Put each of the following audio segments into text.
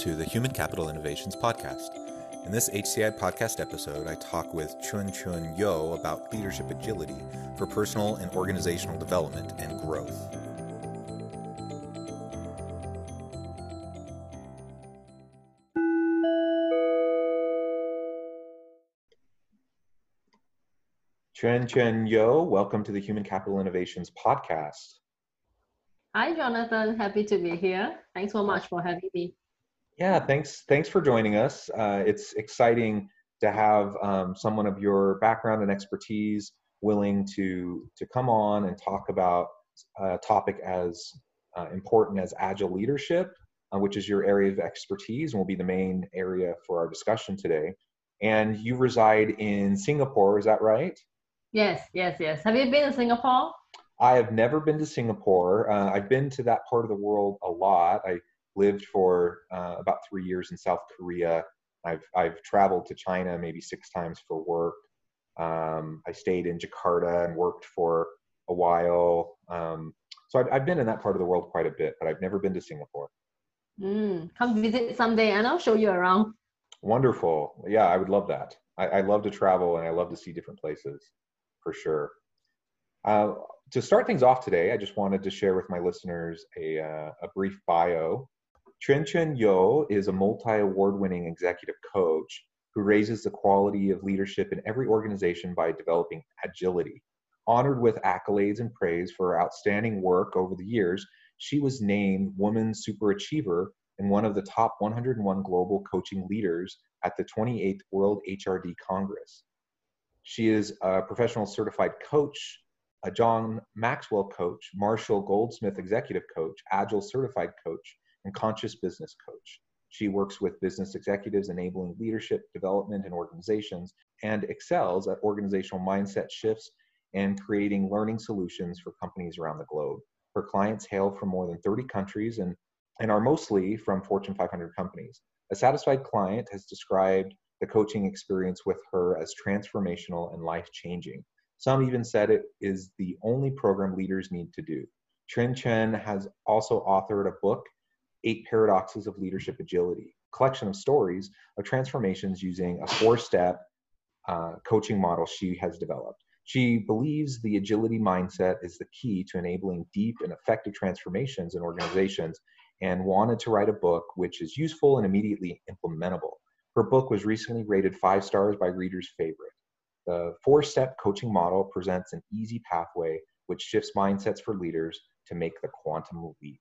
To the Human Capital Innovations Podcast. In this HCI podcast episode, I talk with Chuen Chuen Yeo about leadership agility for personal and organizational development and growth. Chuen Chuen Yeo, welcome to the Human Capital Innovations Podcast. Hi, Jonathan. Happy to be here. Thanks so much for having me. Yeah, thanks. Thanks for joining us. Uh, it's exciting to have um, someone of your background and expertise willing to to come on and talk about a topic as uh, important as agile leadership, uh, which is your area of expertise and will be the main area for our discussion today. And you reside in Singapore, is that right? Yes, yes, yes. Have you been to Singapore? I have never been to Singapore. Uh, I've been to that part of the world a lot. I lived for uh, about three years in South Korea. I've I've traveled to China maybe six times for work. Um, I stayed in Jakarta and worked for a while. Um, so I've, I've been in that part of the world quite a bit, but I've never been to Singapore. Mm, come visit someday and I'll show you around. Wonderful. Yeah, I would love that. I, I love to travel and I love to see different places for sure. Uh, to start things off today, I just wanted to share with my listeners a, uh, a brief bio Chuen Yeo is a multi award winning executive coach who raises the quality of leadership in every organization by developing agility. Honored with accolades and praise for her outstanding work over the years, she was named Woman Super Achiever and one of the top 101 global coaching leaders at the 28th World HRD Congress. She is a professional certified coach, a John Maxwell coach, Marshall Goldsmith executive coach, Agile certified coach, and conscious business coach. She works with business executives enabling leadership development in organizations and excels at organizational mindset shifts and creating learning solutions for companies around the globe. Her clients hail from more than 30 countries and, and are mostly from Fortune 500 companies. A satisfied client has described the coaching experience with her as transformational and life changing. Some even said it is the only program leaders need to do. Chuen Chuen has also authored a book Eight Paradoxes of Leadership Agility, collection of stories of transformations using a four step uh, coaching model she has developed. She believes the agility mindset is the key to enabling deep and effective transformations in organizations and wanted to write a book which is useful and immediately implementable. Her book was recently rated five stars by readers' favorite. The four step coaching model presents an easy pathway which shifts mindsets for leaders to make the quantum leap.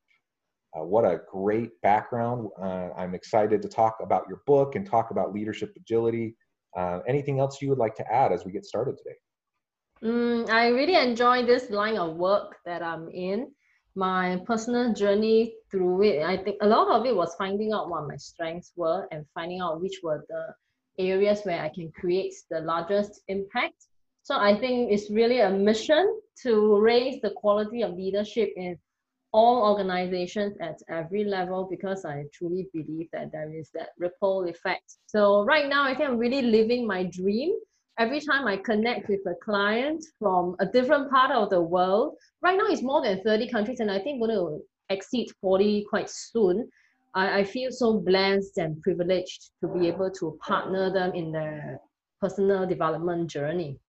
Uh, what a great background. Uh, I'm excited to talk about your book and talk about leadership agility. Uh, anything else you would like to add as we get started today? Mm, I really enjoy this line of work that I'm in. My personal journey through it, I think a lot of it was finding out what my strengths were and finding out which were the areas where I can create the largest impact. So I think it's really a mission to raise the quality of leadership in all organizations at every level because I truly believe that there is that ripple effect. So right now, I think I'm really living my dream. Every time I connect with a client from a different part of the world, right now it's more than 30 countries, and I think going to exceed 40 quite soon. I, I feel so blessed and privileged to be able to partner them in their personal development journey.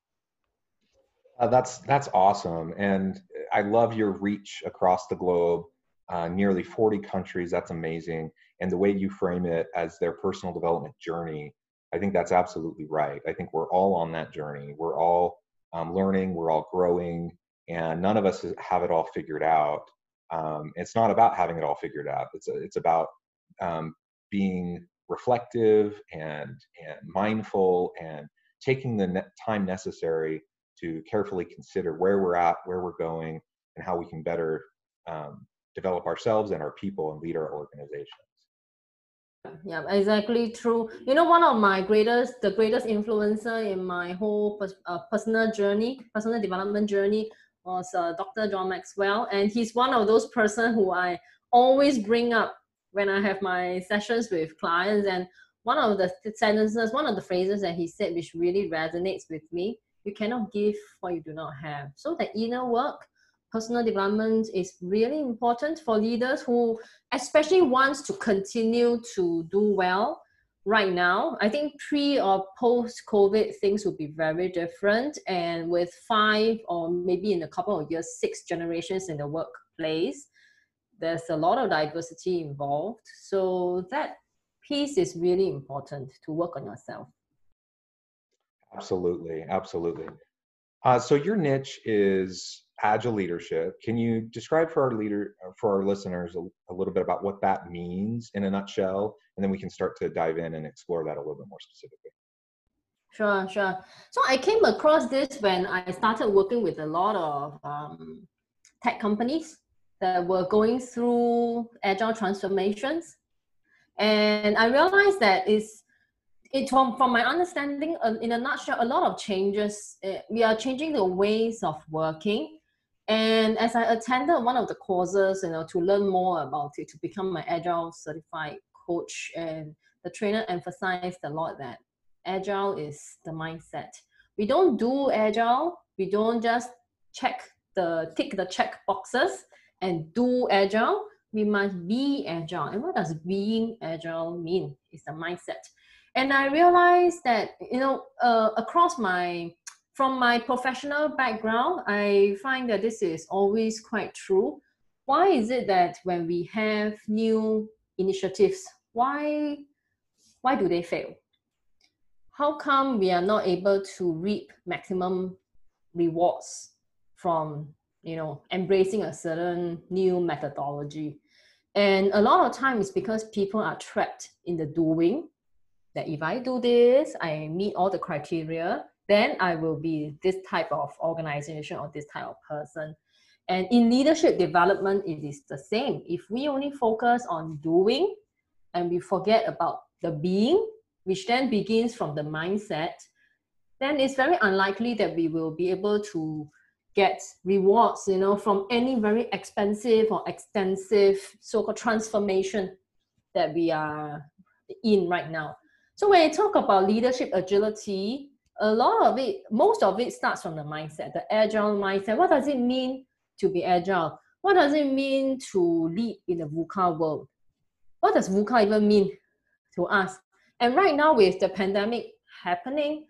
Uh, that's that's awesome, and I love your reach across the globe, uh, nearly 40 countries. That's amazing, and the way you frame it as their personal development journey, I think that's absolutely right. I think we're all on that journey. We're all um, learning. We're all growing, and none of us have it all figured out. Um, it's not about having it all figured out. It's a, it's about um, being reflective and and mindful and taking the ne- time necessary to carefully consider where we're at, where we're going, and how we can better um, develop ourselves and our people and lead our organizations. Yeah, exactly true. You know, one of my greatest, the greatest influencer in my whole pers- uh, personal journey, personal development journey, was uh, Dr. John Maxwell, and he's one of those person who I always bring up when I have my sessions with clients. And one of the sentences, one of the phrases that he said, which really resonates with me, you cannot give what you do not have. So the inner work personal development is really important for leaders who especially wants to continue to do well right now. I think pre or post covid things will be very different. And with five or maybe in a couple of years six generations in the workplace there's a lot of diversity involved. So that piece is really important to work on yourself absolutely absolutely uh, so your niche is agile leadership. Can you describe for our leader for our listeners a, a, little bit about what that means in a nutshell, and then we can start to dive in and explore that a little bit more specifically. Sure, sure. So I came across this when I started working with a lot of um, tech companies that were going through agile transformations, and I realized that it's it from, from my understanding uh, in a nutshell a lot of changes uh, we are changing the ways of working. And as i attended one of the courses you know to learn more about it to become my agile certified coach and the trainer emphasized a lot that agile is the mindset. We don't do agile. We don't just check the tick the check boxes and do agile. We must be agile. And what does being agile mean? It's the mindset and i realized that you know uh, across my from my professional background i find that this is always quite true. Why is it that when we have new initiatives why why do they fail? How come we are not able to reap maximum rewards from you know embracing a certain new methodology? And a lot of times because people are trapped in the doing that if I do this, I meet all the criteria, then I will be this type of organization or this type of person. And in leadership development, it is the same. If we only focus on doing and we forget about the being, which then begins from the mindset, then it's very unlikely that we will be able to get rewards, you know, from any very expensive or extensive so-called transformation that we are in right now. So when I talk about leadership agility, a lot of it, most of it starts from the mindset, the agile mindset. What does it mean to be agile? What does it mean to lead in the VUCA world? What does VUCA even mean to us? And right now, with the pandemic happening,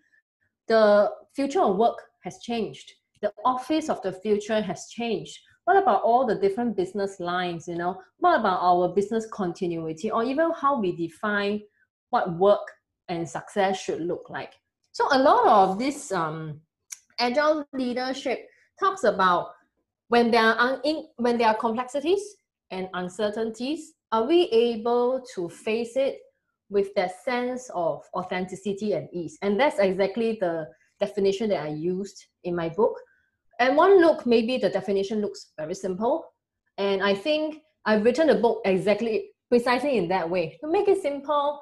the future of work has changed. The office of the future has changed. What about all the different business lines? You know, what about our business continuity, or even how we define what work and success should look like. So a lot of this um, agile leadership talks about when there are un- when there are complexities and uncertainties, are we able to face it with that sense of authenticity and ease? And that's exactly the definition that I used in my book. And one look, maybe the definition looks very simple. And I think I've written the book exactly precisely in that way to make it simple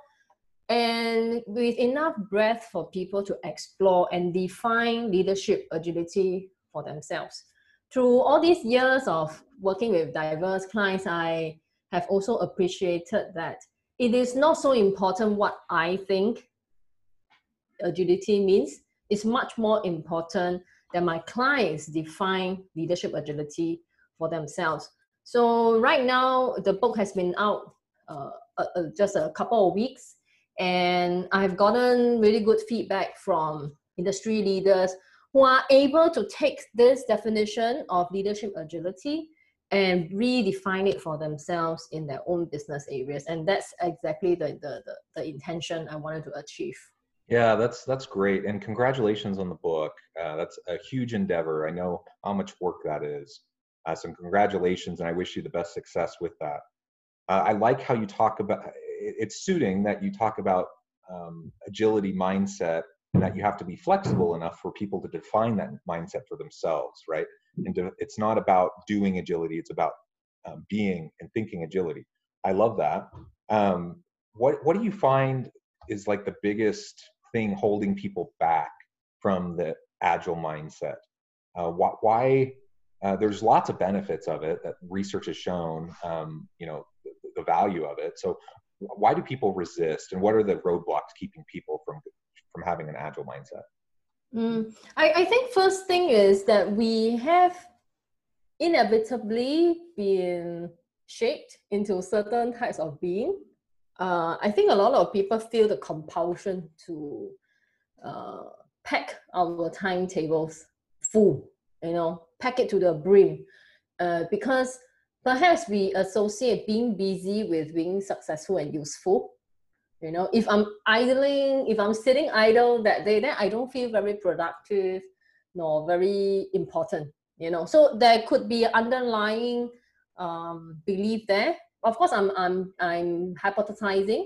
and with enough breadth for people to explore and define leadership agility for themselves. Through all these years of working with diverse clients, I have also appreciated that it is not so important what I think agility means. It's much more important that my clients define leadership agility for themselves. So right now, the book has been out uh, uh, uh just a couple of weeks and I've gotten really good feedback from industry leaders who are able to take this definition of leadership agility and redefine it for themselves in their own business areas. And that's exactly the, the, the, the intention I wanted to achieve. Yeah, that's that's great, and congratulations on the book. Uh, that's a huge endeavor. I know how much work that is. Uh, congratulations, and I wish you the best success with that. Uh, I like how you talk about it's suiting that you talk about um, agility mindset and that you have to be flexible enough for people to define that mindset for themselves, right? And to, it's not about doing agility; it's about um, being and thinking agility. I love that. Um, what what do you find is like the biggest thing holding people back from the agile mindset? Uh, why, why uh, there's lots of benefits of it that research has shown. Um, you know the, the value of it. So why do people resist, and what are the roadblocks keeping people from from having an agile mindset? Mm, I, I think first thing is that we have inevitably been shaped into certain types of being. Uh, I think a lot of people feel the compulsion to uh, pack our timetables full, you know, pack it to the brim, uh, because perhaps we associate being busy with being successful and useful. You know, if I'm idling, if I'm sitting idle that day, then I don't feel very productive nor very important. You know, so there could be underlying um, belief there. Of course, I'm I'm I'm hypothesizing,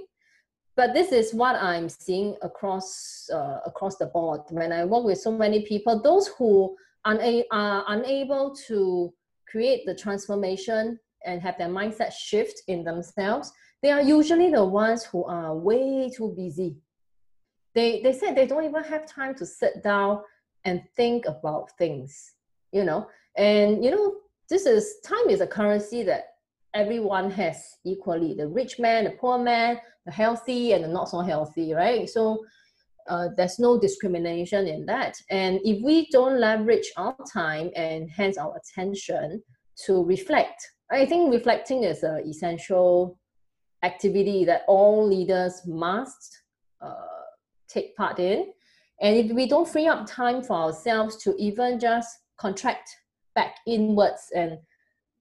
but this is what I'm seeing across uh, across the board. When I work with so many people, those who una- are unable to create the transformation and have their mindset shift in themselves, they are usually the ones who are way too busy. They, they said they don't even have time to sit down and think about things, you know. And, you know, this is time is a currency that everyone has equally the rich man, the poor man, the healthy, and the not so healthy, right? So uh, there's no discrimination in that. And if we don't leverage our time and hence our attention to reflect, I think reflecting is an essential activity that all leaders must uh, take part in. And if we don't free up time for ourselves to even just contract back inwards and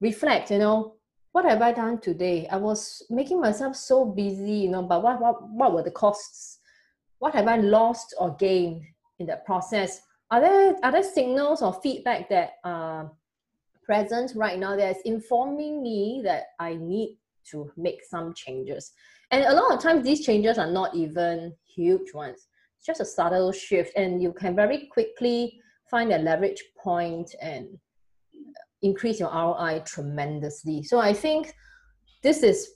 reflect, you know, what have I done today? I was making myself so busy, you know, but what, what, what were the costs? What have I lost or gained in that process? Are there, are there signals or feedback that are present right now that's informing me that I need to make some changes. And a lot of times these changes are not even huge ones. It's just a subtle shift and you can very quickly find a leverage point and increase your ROI tremendously. So I think this is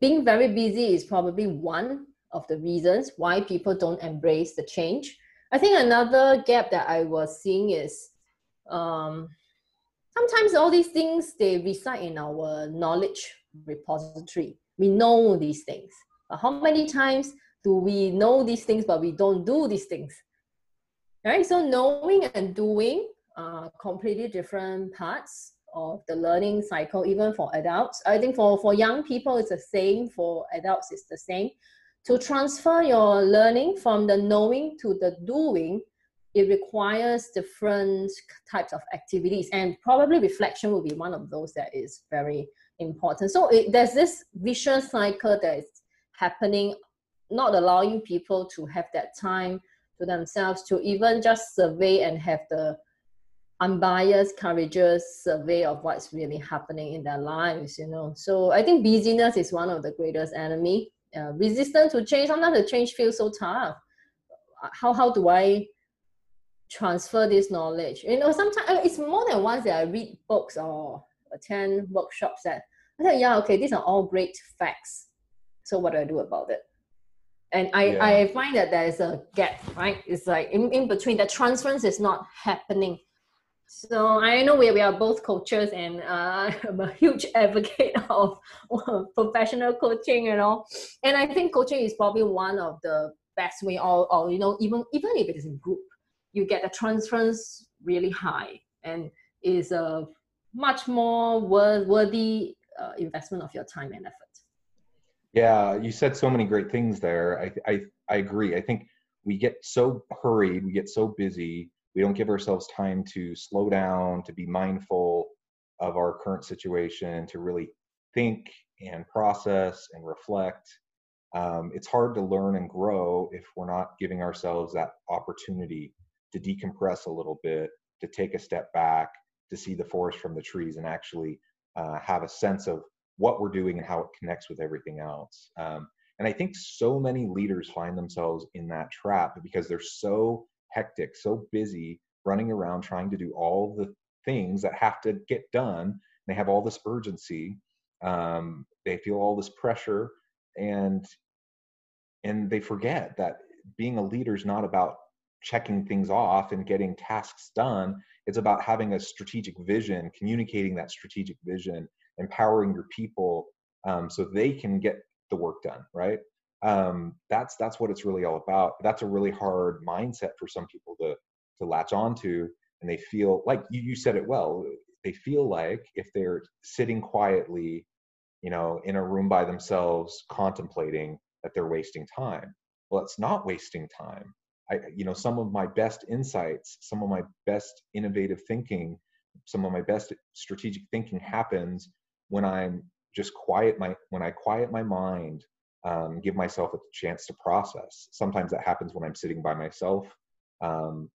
being very busy is probably one of the reasons why people don't embrace the change. I think another gap that I was seeing is um, sometimes all these things they reside in our knowledge repository. We know these things. But how many times do we know these things but we don't do these things? Right? So knowing and doing are completely different parts of the learning cycle, even for adults. I think for, for young people it's the same, for adults it's the same. To transfer your learning from the knowing to the doing, it requires different types of activities and probably reflection will be one of those that is very important. So it, there's this vicious cycle that is happening, not allowing people to have that time to themselves to even just survey and have the unbiased, courageous survey of what's really happening in their lives, you know. So I think busyness is one of the greatest enemy. Uh, resistance to change, sometimes the change feels so tough. How, how do I transfer this knowledge? You know, sometimes uh, it's more than once that I read books or attend workshops that I said, yeah, okay, these are all great facts. So what do I do about it? And I, yeah. I find that there is a gap, right? It's like in, in between, the transference is not happening. So I know we, we are both coaches and uh, I'm a huge advocate of professional coaching, you know. And I think coaching is probably one of the best way or, or you know, even even if it is in group, you get the transference really high and is a much more worth, worthy uh, investment of your time and effort. Yeah, you said so many great things there. I, I, I agree. I think we get so hurried, we get so busy, we don't give ourselves time to slow down, to be mindful of our current situation, to really think and process and reflect. Um, it's hard to learn and grow if we're not giving ourselves that opportunity to decompress a little bit, to take a step back, to see the forest from the trees, and actually uh, have a sense of what we're doing and how it connects with everything else. Um, and I think so many leaders find themselves in that trap because they're so hectic, so busy running around trying to do all the things that have to get done. They have all this urgency. Um, they feel all this pressure, and and they forget that being a leader is not about checking things off and getting tasks done. It's about having a strategic vision, communicating that strategic vision, empowering your people um, so they can get the work done. Right? Um, that's that's what it's really all about. That's a really hard mindset for some people to to latch onto, and they feel like you, you said it well. They feel like if they're sitting quietly, you know, in a room by themselves, contemplating that they're wasting time. Well, it's not wasting time. I, you know, some of my best insights, some of my best innovative thinking, some of my best strategic thinking happens when I'm just quiet my when I quiet my mind, um, give myself a chance to process. Sometimes that happens when I'm sitting by myself, um,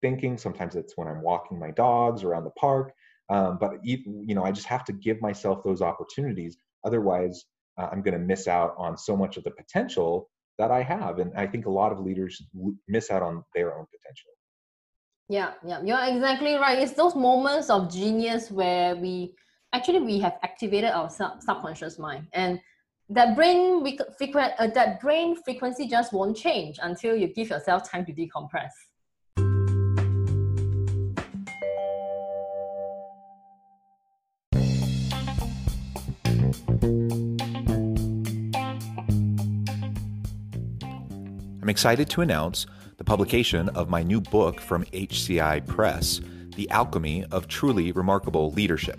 thinking. Sometimes it's when I'm walking my dogs around the park. Um, but you know, I just have to give myself those opportunities. Otherwise, uh, I'm going to miss out on so much of the potential that I have. And I think a lot of leaders miss out on their own potential. Yeah, yeah, you're exactly right. It's those moments of genius where we actually we have activated our sub- subconscious mind and that brain frequent uh, that brain frequency just won't change until you give yourself time to decompress. I'm excited to announce the publication of my new book from HCI Press, The Alchemy of Truly Remarkable Leadership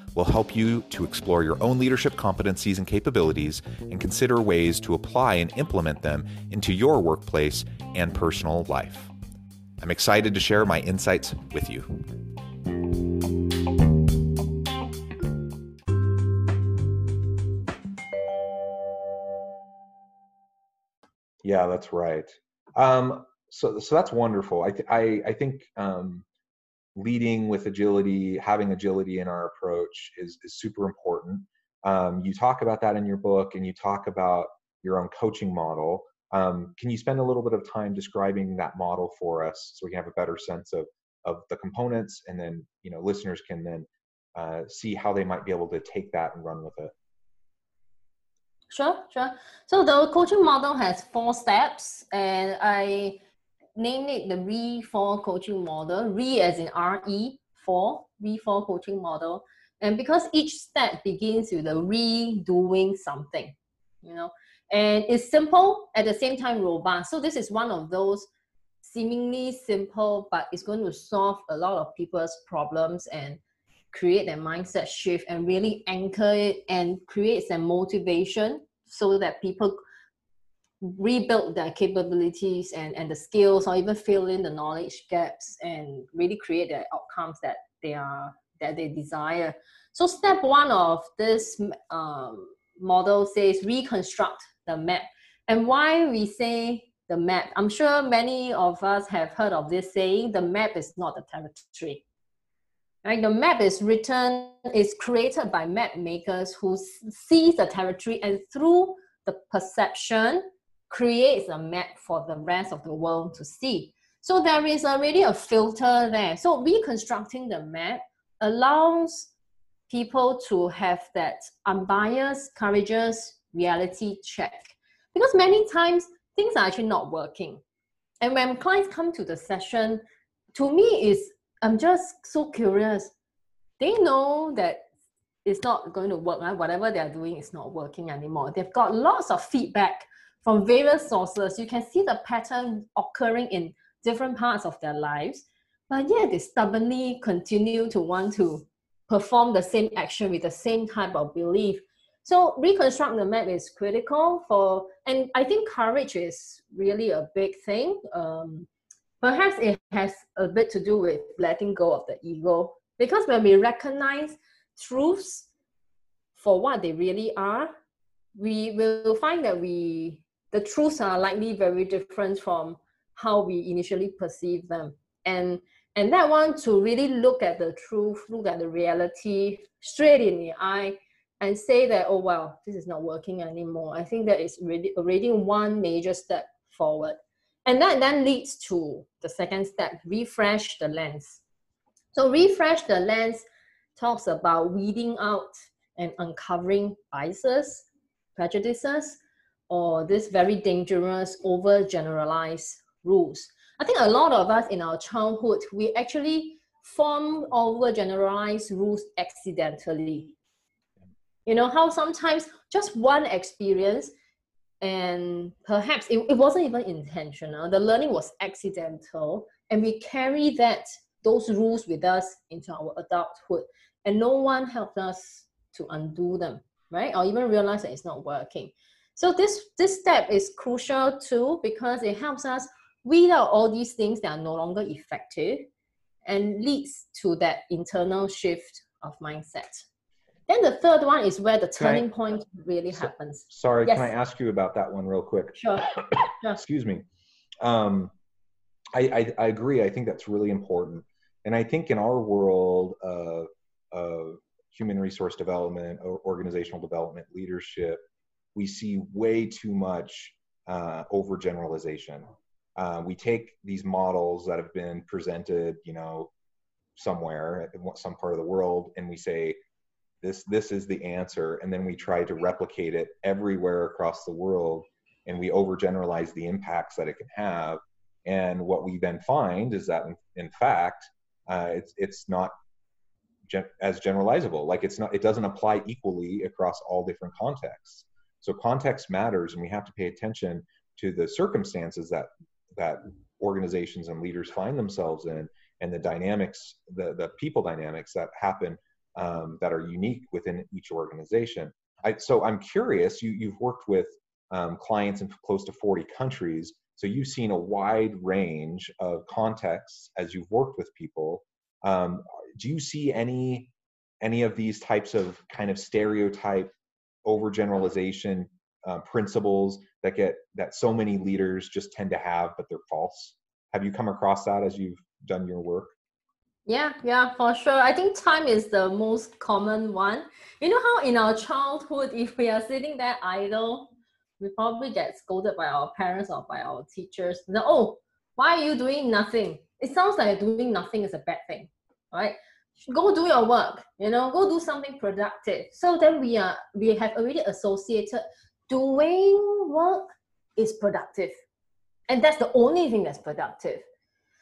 will help you to explore your own leadership competencies and capabilities and consider ways to apply and implement them into your workplace and personal life. I'm excited to share my insights with you. Yeah, that's right. Um, so, so that's wonderful. I, th- I, I think um, leading with agility, having agility in our approach is, is super important. Um, you talk about that in your book and you talk about your own coaching model. Um, can you spend a little bit of time describing that model for us so we can have a better sense of, of the components and then you know listeners can then uh, see how they might be able to take that and run with it? Sure, sure. So the coaching model has four steps and I named it the RE4 coaching model. RE as in RE, 4, RE4 coaching model. And because each step begins with the redoing something, you know, and it's simple at the same time robust. So this is one of those seemingly simple, but it's going to solve a lot of people's problems and create a mindset shift and really anchor it and create some motivation so that people rebuild their capabilities and, and the skills or even fill in the knowledge gaps and really create the outcomes that they are that they desire. So step one of this um, model says reconstruct the map. And why we say the map? I'm sure many of us have heard of this saying the map is not the territory. Right? The map is written is created by map makers who sees the territory and through the perception creates a map for the rest of the world to see. So there is already a filter there. So reconstructing the map allows people to have that unbiased, courageous reality check. Because many times things are actually not working. And when clients come to the session, to me is I'm just so curious. They know that it's not going to work, right? Whatever they're doing is not working anymore. They've got lots of feedback from various sources. You can see the pattern occurring in different parts of their lives, but yet they stubbornly continue to want to perform the same action with the same type of belief. So reconstruct the map is critical for, and I think courage is really a big thing. Um, perhaps it has a bit to do with letting go of the ego because when we recognize truths for what they really are, we will find that we the truths are likely very different from how we initially perceive them. And and that one to really look at the truth, look at the reality straight in the eye and say that, oh well, this is not working anymore. I think that is really already one major step forward. And that then leads to the second step, refresh the lens. So refresh the lens talks about weeding out and uncovering biases, prejudices, or this very dangerous overgeneralized rules. I think a lot of us in our childhood, we actually form overgeneralized rules accidentally. You know, how sometimes just one experience and perhaps it, it wasn't even intentional, the learning was accidental, and we carry that those rules with us into our adulthood and no one helped us to undo them right or even realize that it's not working so this this step is crucial too because it helps us weed out all these things that are no longer effective and leads to that internal shift of mindset. Then the third one is where the turning I, point really so, happens. sorry yes. can i ask you about that one real quick? Sure, sure. excuse me. Um, I, I, I agree. I think that's really important. And i think in our world of of human resource development, or organizational development, leadership, we see way too much uh, overgeneralization. Uh, we take these models that have been presented, you know, somewhere in some part of the world, and we say, this this is the answer, and then we try to replicate it everywhere across the world, and we overgeneralize the impacts that it can have. And what we then find is that, in, in fact, uh, it's it's not gen- as generalizable. Like it's not, it doesn't apply equally across all different contexts. So context matters, and we have to pay attention to the circumstances that that organizations and leaders find themselves in, and the dynamics, the the people dynamics that happen um, that are unique within each organization. I, so I'm curious. You you've worked with um, clients in close to 40 countries, so you've seen a wide range of contexts as you've worked with people. Um, do you see any any of these types of kind of stereotype overgeneralization uh, principles that get that so many leaders just tend to have but they're false. Have you come across that as you've done your work? Yeah yeah for sure. I think time is the most common one. You know how in our childhood if we are sitting there idle we probably get scolded by our parents or by our teachers. Oh why are you doing nothing? It sounds like doing nothing is a bad thing right? Go do your work, you know, go do something productive. So then we are we have already associated doing work is productive. And that's the only thing that's productive.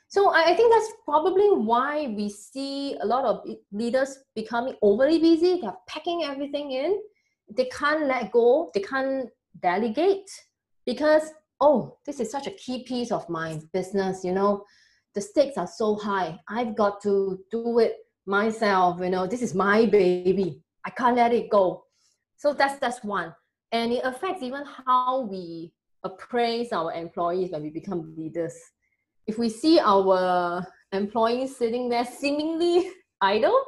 So I, I think that's probably why we see a lot of leaders becoming overly busy. They're packing everything in. They can't let go. They can't delegate because oh, this is such a key piece of my business. You know, the stakes are so high. I've got to do it myself. You know, this is my baby. I can't let it go. So that's that's one, and it affects even how we appraise our employees when we become leaders. If we see our employees sitting there seemingly idle,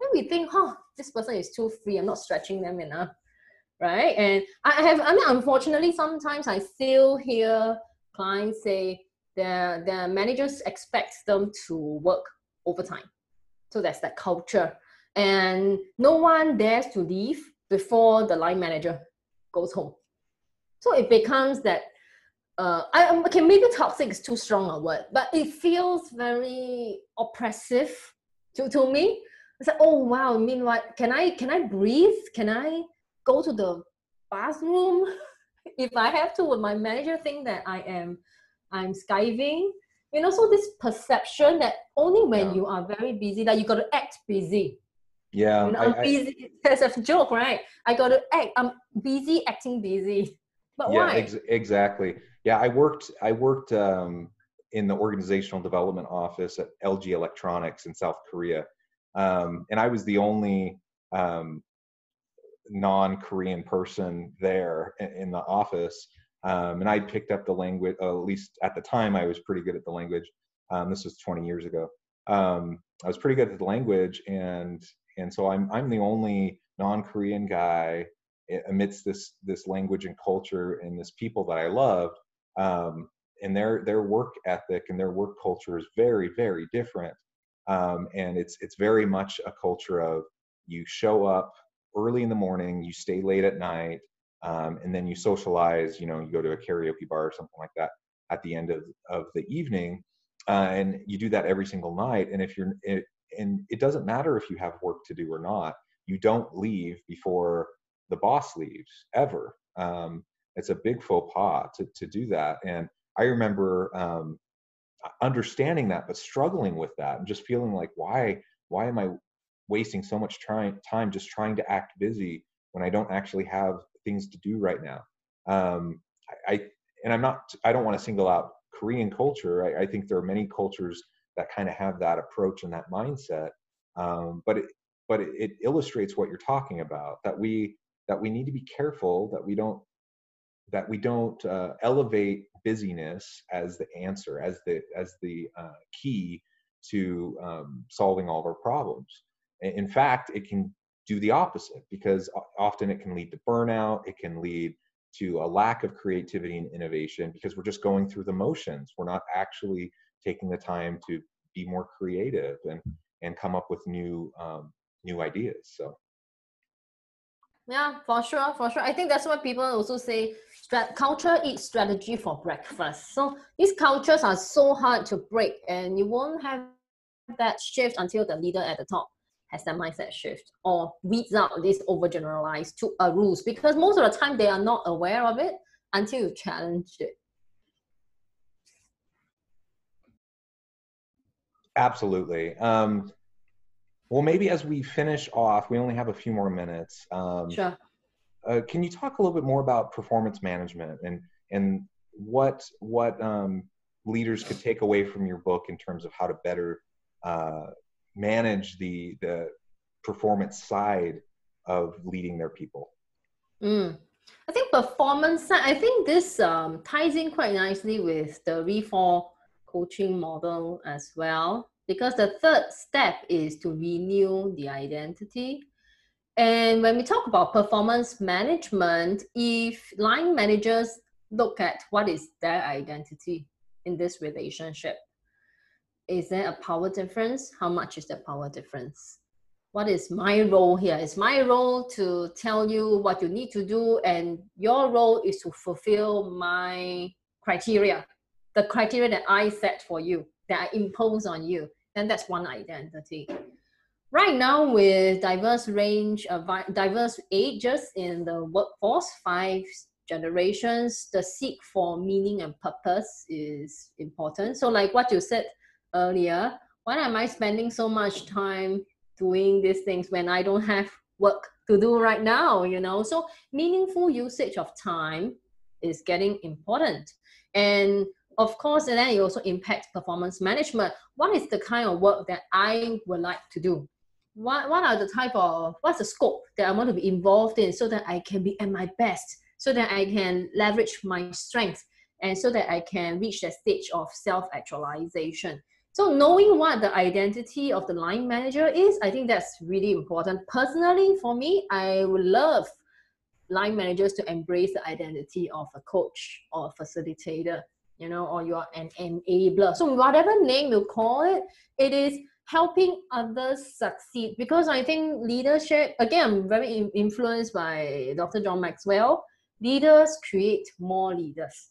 then we think, "Oh, this person is too free. I'm not stretching them enough." Right? And I have, I mean, unfortunately, sometimes I still hear clients say, their their managers expect them to work overtime. So that's that culture. And no one dares to leave before the line manager goes home. So it becomes that uh, I okay maybe toxic is too strong a word, but it feels very oppressive to, to me. It's like, oh wow, I mean what can I can I breathe? Can I go to the bathroom? if I have to, would my manager think that I am I'm skiving. You know, so this perception that only when Yeah. you are very busy, that you got to act busy. Yeah, You know, I- I'm I- busy. There's a joke, right? I got to act. I'm busy acting busy. But yeah, why? ex- exactly. Yeah, I worked. I worked um, in the organizational development office at LG Electronics in South Korea, um, and I was the only um, non-Korean person there in, in the office. Um, and I picked up the language. Uh, at least at the time, I was pretty good at the language. Um, this was 20 years ago. Um, I was pretty good at the language, and and so I'm I'm the only non-Korean guy amidst this this language and culture and this people that I loved. Um, and their their work ethic and their work culture is very very different. Um, and it's it's very much a culture of you show up early in the morning, you stay late at night, um, and then you socialize. You know, you go to a karaoke bar or something like that at the end of of the evening, uh, and you do that every single night. And if you're it, and it doesn't matter if you have work to do or not, you don't leave before the boss leaves ever. Um, it's a big faux pas to to do that. And I remember um, understanding that, but struggling with that, and just feeling like, why why am I wasting so much time just trying to act busy when I don't actually have things to do right now? Um, I, I and I'm not I don't want to single out Korean culture. I, I think there are many cultures that kind of have that approach and that mindset. Um, but it, but it, it illustrates what you're talking about that we that we need to be careful that we don't that we don't uh, elevate busyness as the answer as the as the uh, key to um, solving all of our problems in fact it can do the opposite because often it can lead to burnout it can lead to a lack of creativity and innovation because we're just going through the motions we're not actually taking the time to be more creative and and come up with new um, new ideas so Yeah, for sure, for sure. I think that's why people also say culture eats strategy for breakfast. So these cultures are so hard to break, and you won't have that shift until the leader at the top has that mindset shift or weeds out these overgeneralized to uh, rules because most of the time they are not aware of it until you challenge it. Absolutely. Um, well, maybe as we finish off, we only have a few more minutes. Um, Sure. uh, can you talk a little bit more about performance management and and what what um, leaders could take away from your book in terms of how to better uh, manage the the performance side of leading their people? Mm. I think performance side, I think this um, ties in quite nicely with the RE4 coaching model as well, because the third step is to renew the identity. And when we talk about performance management, if line managers look at what is their identity in this relationship, is there a power difference? How much is the power difference? what is my role here? Is my role to tell you what you need to do, and your role is to fulfill my criteria, the criteria that I set for you, that I impose on you. Then that's one identity. Right now, with diverse range of diverse ages in the workforce, five generations, the seek for meaning and purpose is important. So, like what you said earlier, why am I spending so much time doing these things when I don't have work to do right now, you know? So meaningful usage of time is getting important. And of course, and then it also impacts performance management. What is the kind of work that I would like to do? What, what are the type of, what's the scope that I want to be involved in so that I can be at my best, so that I can leverage my strength, and so that I can reach that stage of self-actualization. So knowing what the identity of the line manager is, I think that's really important. Personally, for me, I would love line managers to embrace the identity of a coach or a facilitator, you know, or you're an enabler. So whatever name you call it, it is helping others succeed. Because I think leadership, again, I'm very influenced by Dr. John Maxwell. Leaders create more leaders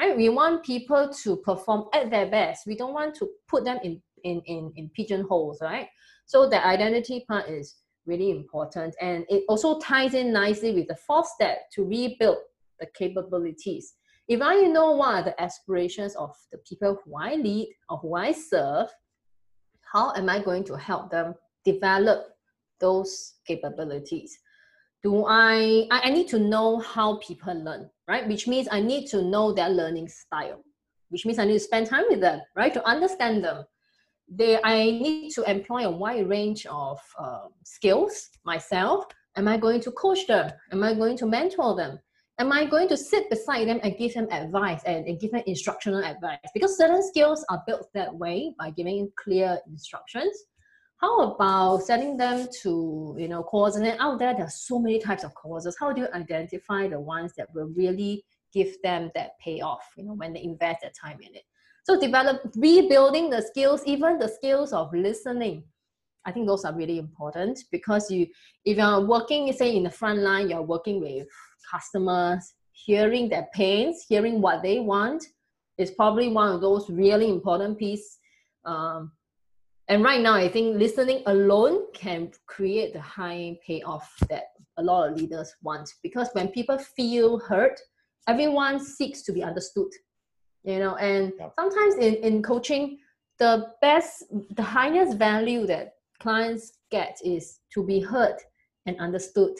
right? We want people to perform at their best. We don't want to put them in in in, in pigeonholes, right? So the identity part is really important, and it also ties in nicely with the fourth step to rebuild the capabilities. if I know what are the aspirations of the people who I lead or who I serve, how am I going to help them develop those capabilities? Do I, I I need to know how people learn, right? Which means I need to know their learning style, which means I need to spend time with them, right? To understand them. They, I need to employ a wide range of uh, skills myself. Am I going to coach them? Am I going to mentor them? Am I going to sit beside them and give them advice and, and give them instructional advice? Because certain skills are built that way by giving clear instructions how about sending them to you know coordinate out there there are so many types of courses how do you identify the ones that will really give them that payoff you know when they invest their time in it? So develop rebuilding the skills even the skills of listening. I think those are really important because you if you're working say in the front line you're working with customers hearing their pains hearing what they want is probably one of those really important piece um, and right now, I think listening alone can create the high payoff that a lot of leaders want. Because when people feel hurt, everyone seeks to be understood. You know, and yeah. sometimes in, in coaching, the best, the highest value that clients get is to be heard and understood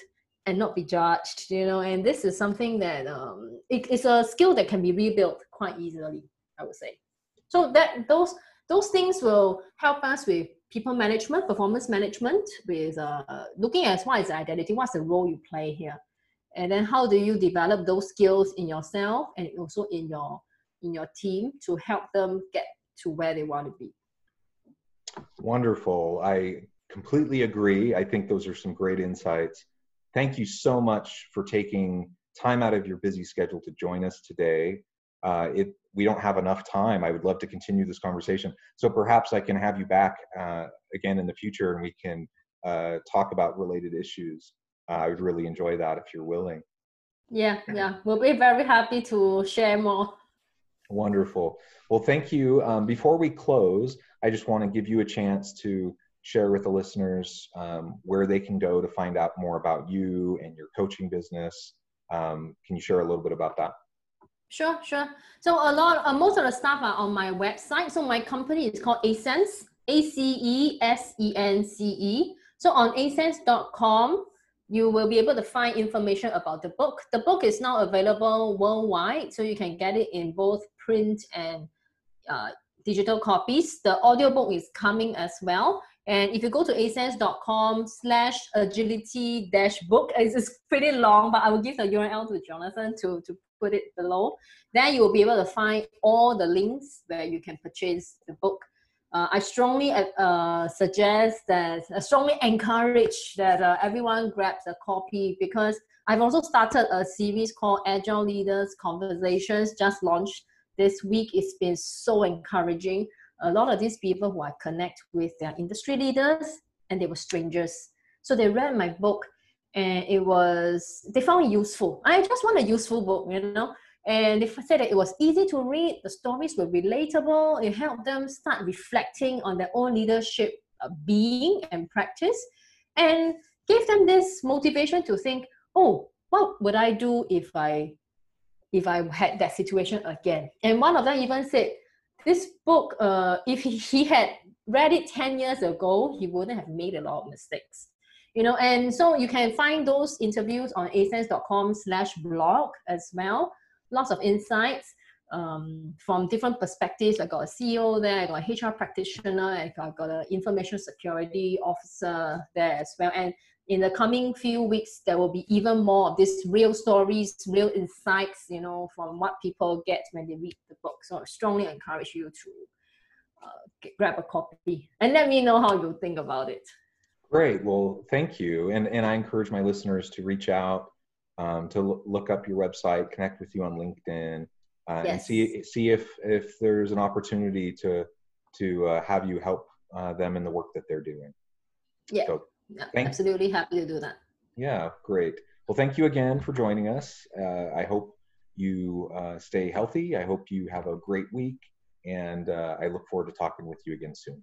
and not be judged you know and this is something that um, it, it's a skill that can be rebuilt quite easily i would say so that those those things will help us with people management, performance management, with uh, looking at what is identity, what's the role you play here, and then how do you develop those skills in yourself and also in your in your team to help them get to where they want to be. Wonderful. I completely agree. I think those are some great insights. Thank you so much for taking time out of your busy schedule to join us today. Uh, it we don't have enough time. I would love to continue this conversation. So perhaps I can have you back uh, again in the future and we can uh, talk about related issues. Uh, I would really enjoy that if you're willing. Yeah, yeah, we'll be very happy to share more. Wonderful. Well, thank you. Um, before we close, I just want to give you a chance to share with the listeners um, where they can go to find out more about you and your coaching business. Um, can you share a little bit about that? Sure, sure. So a lot, uh, most of the stuff are on my website. So my company is called Acesence, A C E S E N C E. So on acesence.com, you will be able to find information about the book. The book is now available worldwide, so you can get it in both print and uh, digital copies. The audiobook is coming as well. And if you go to acesence.com slash agility dash book, it's, pretty long, but I will give the URL to Jonathan to, to put it below. Then you will be able to find all the links where you can purchase the book. Uh, I strongly uh, suggest that, I strongly encourage that uh, everyone grabs a copy because I've also started a series called Agile Leaders Conversations, just launched this week. It's been so encouraging. A lot of these people who I connect with, their industry leaders, and they were strangers. So they read my book and it was they found it useful. I just want a useful book, you know. And they said that it was easy to read. The stories were relatable. It helped them start reflecting on their own leadership uh, being and practice, and gave them this motivation to think, oh, what would I do if I if I had that situation again? And one of them even said, this book, uh, if he, he had read it 10 years ago, he wouldn't have made a lot of mistakes you know and so you can find those interviews on acesence.com slash blog as well lots of insights um, from different perspectives. I got a CEO there, I got a HR practitioner, I got, got an information security officer there as well. And in the coming few weeks, there will be even more of these real stories, real insights, you know, from what people get when they read the book. So I strongly encourage you to uh, grab a copy and let me know how you think about it. Great. Well, thank you. And, and I encourage my listeners to reach out, um, to look up your website, connect with you on LinkedIn, uh, yes. and see see if if there's an opportunity to to uh, have you help uh, them in the work that they're doing. Yeah, so, absolutely happy to do that. Yeah, great. Well, thank you again for joining us. Uh, I hope you uh, stay healthy. I hope you have a great week, and uh, I look forward to talking with you again soon.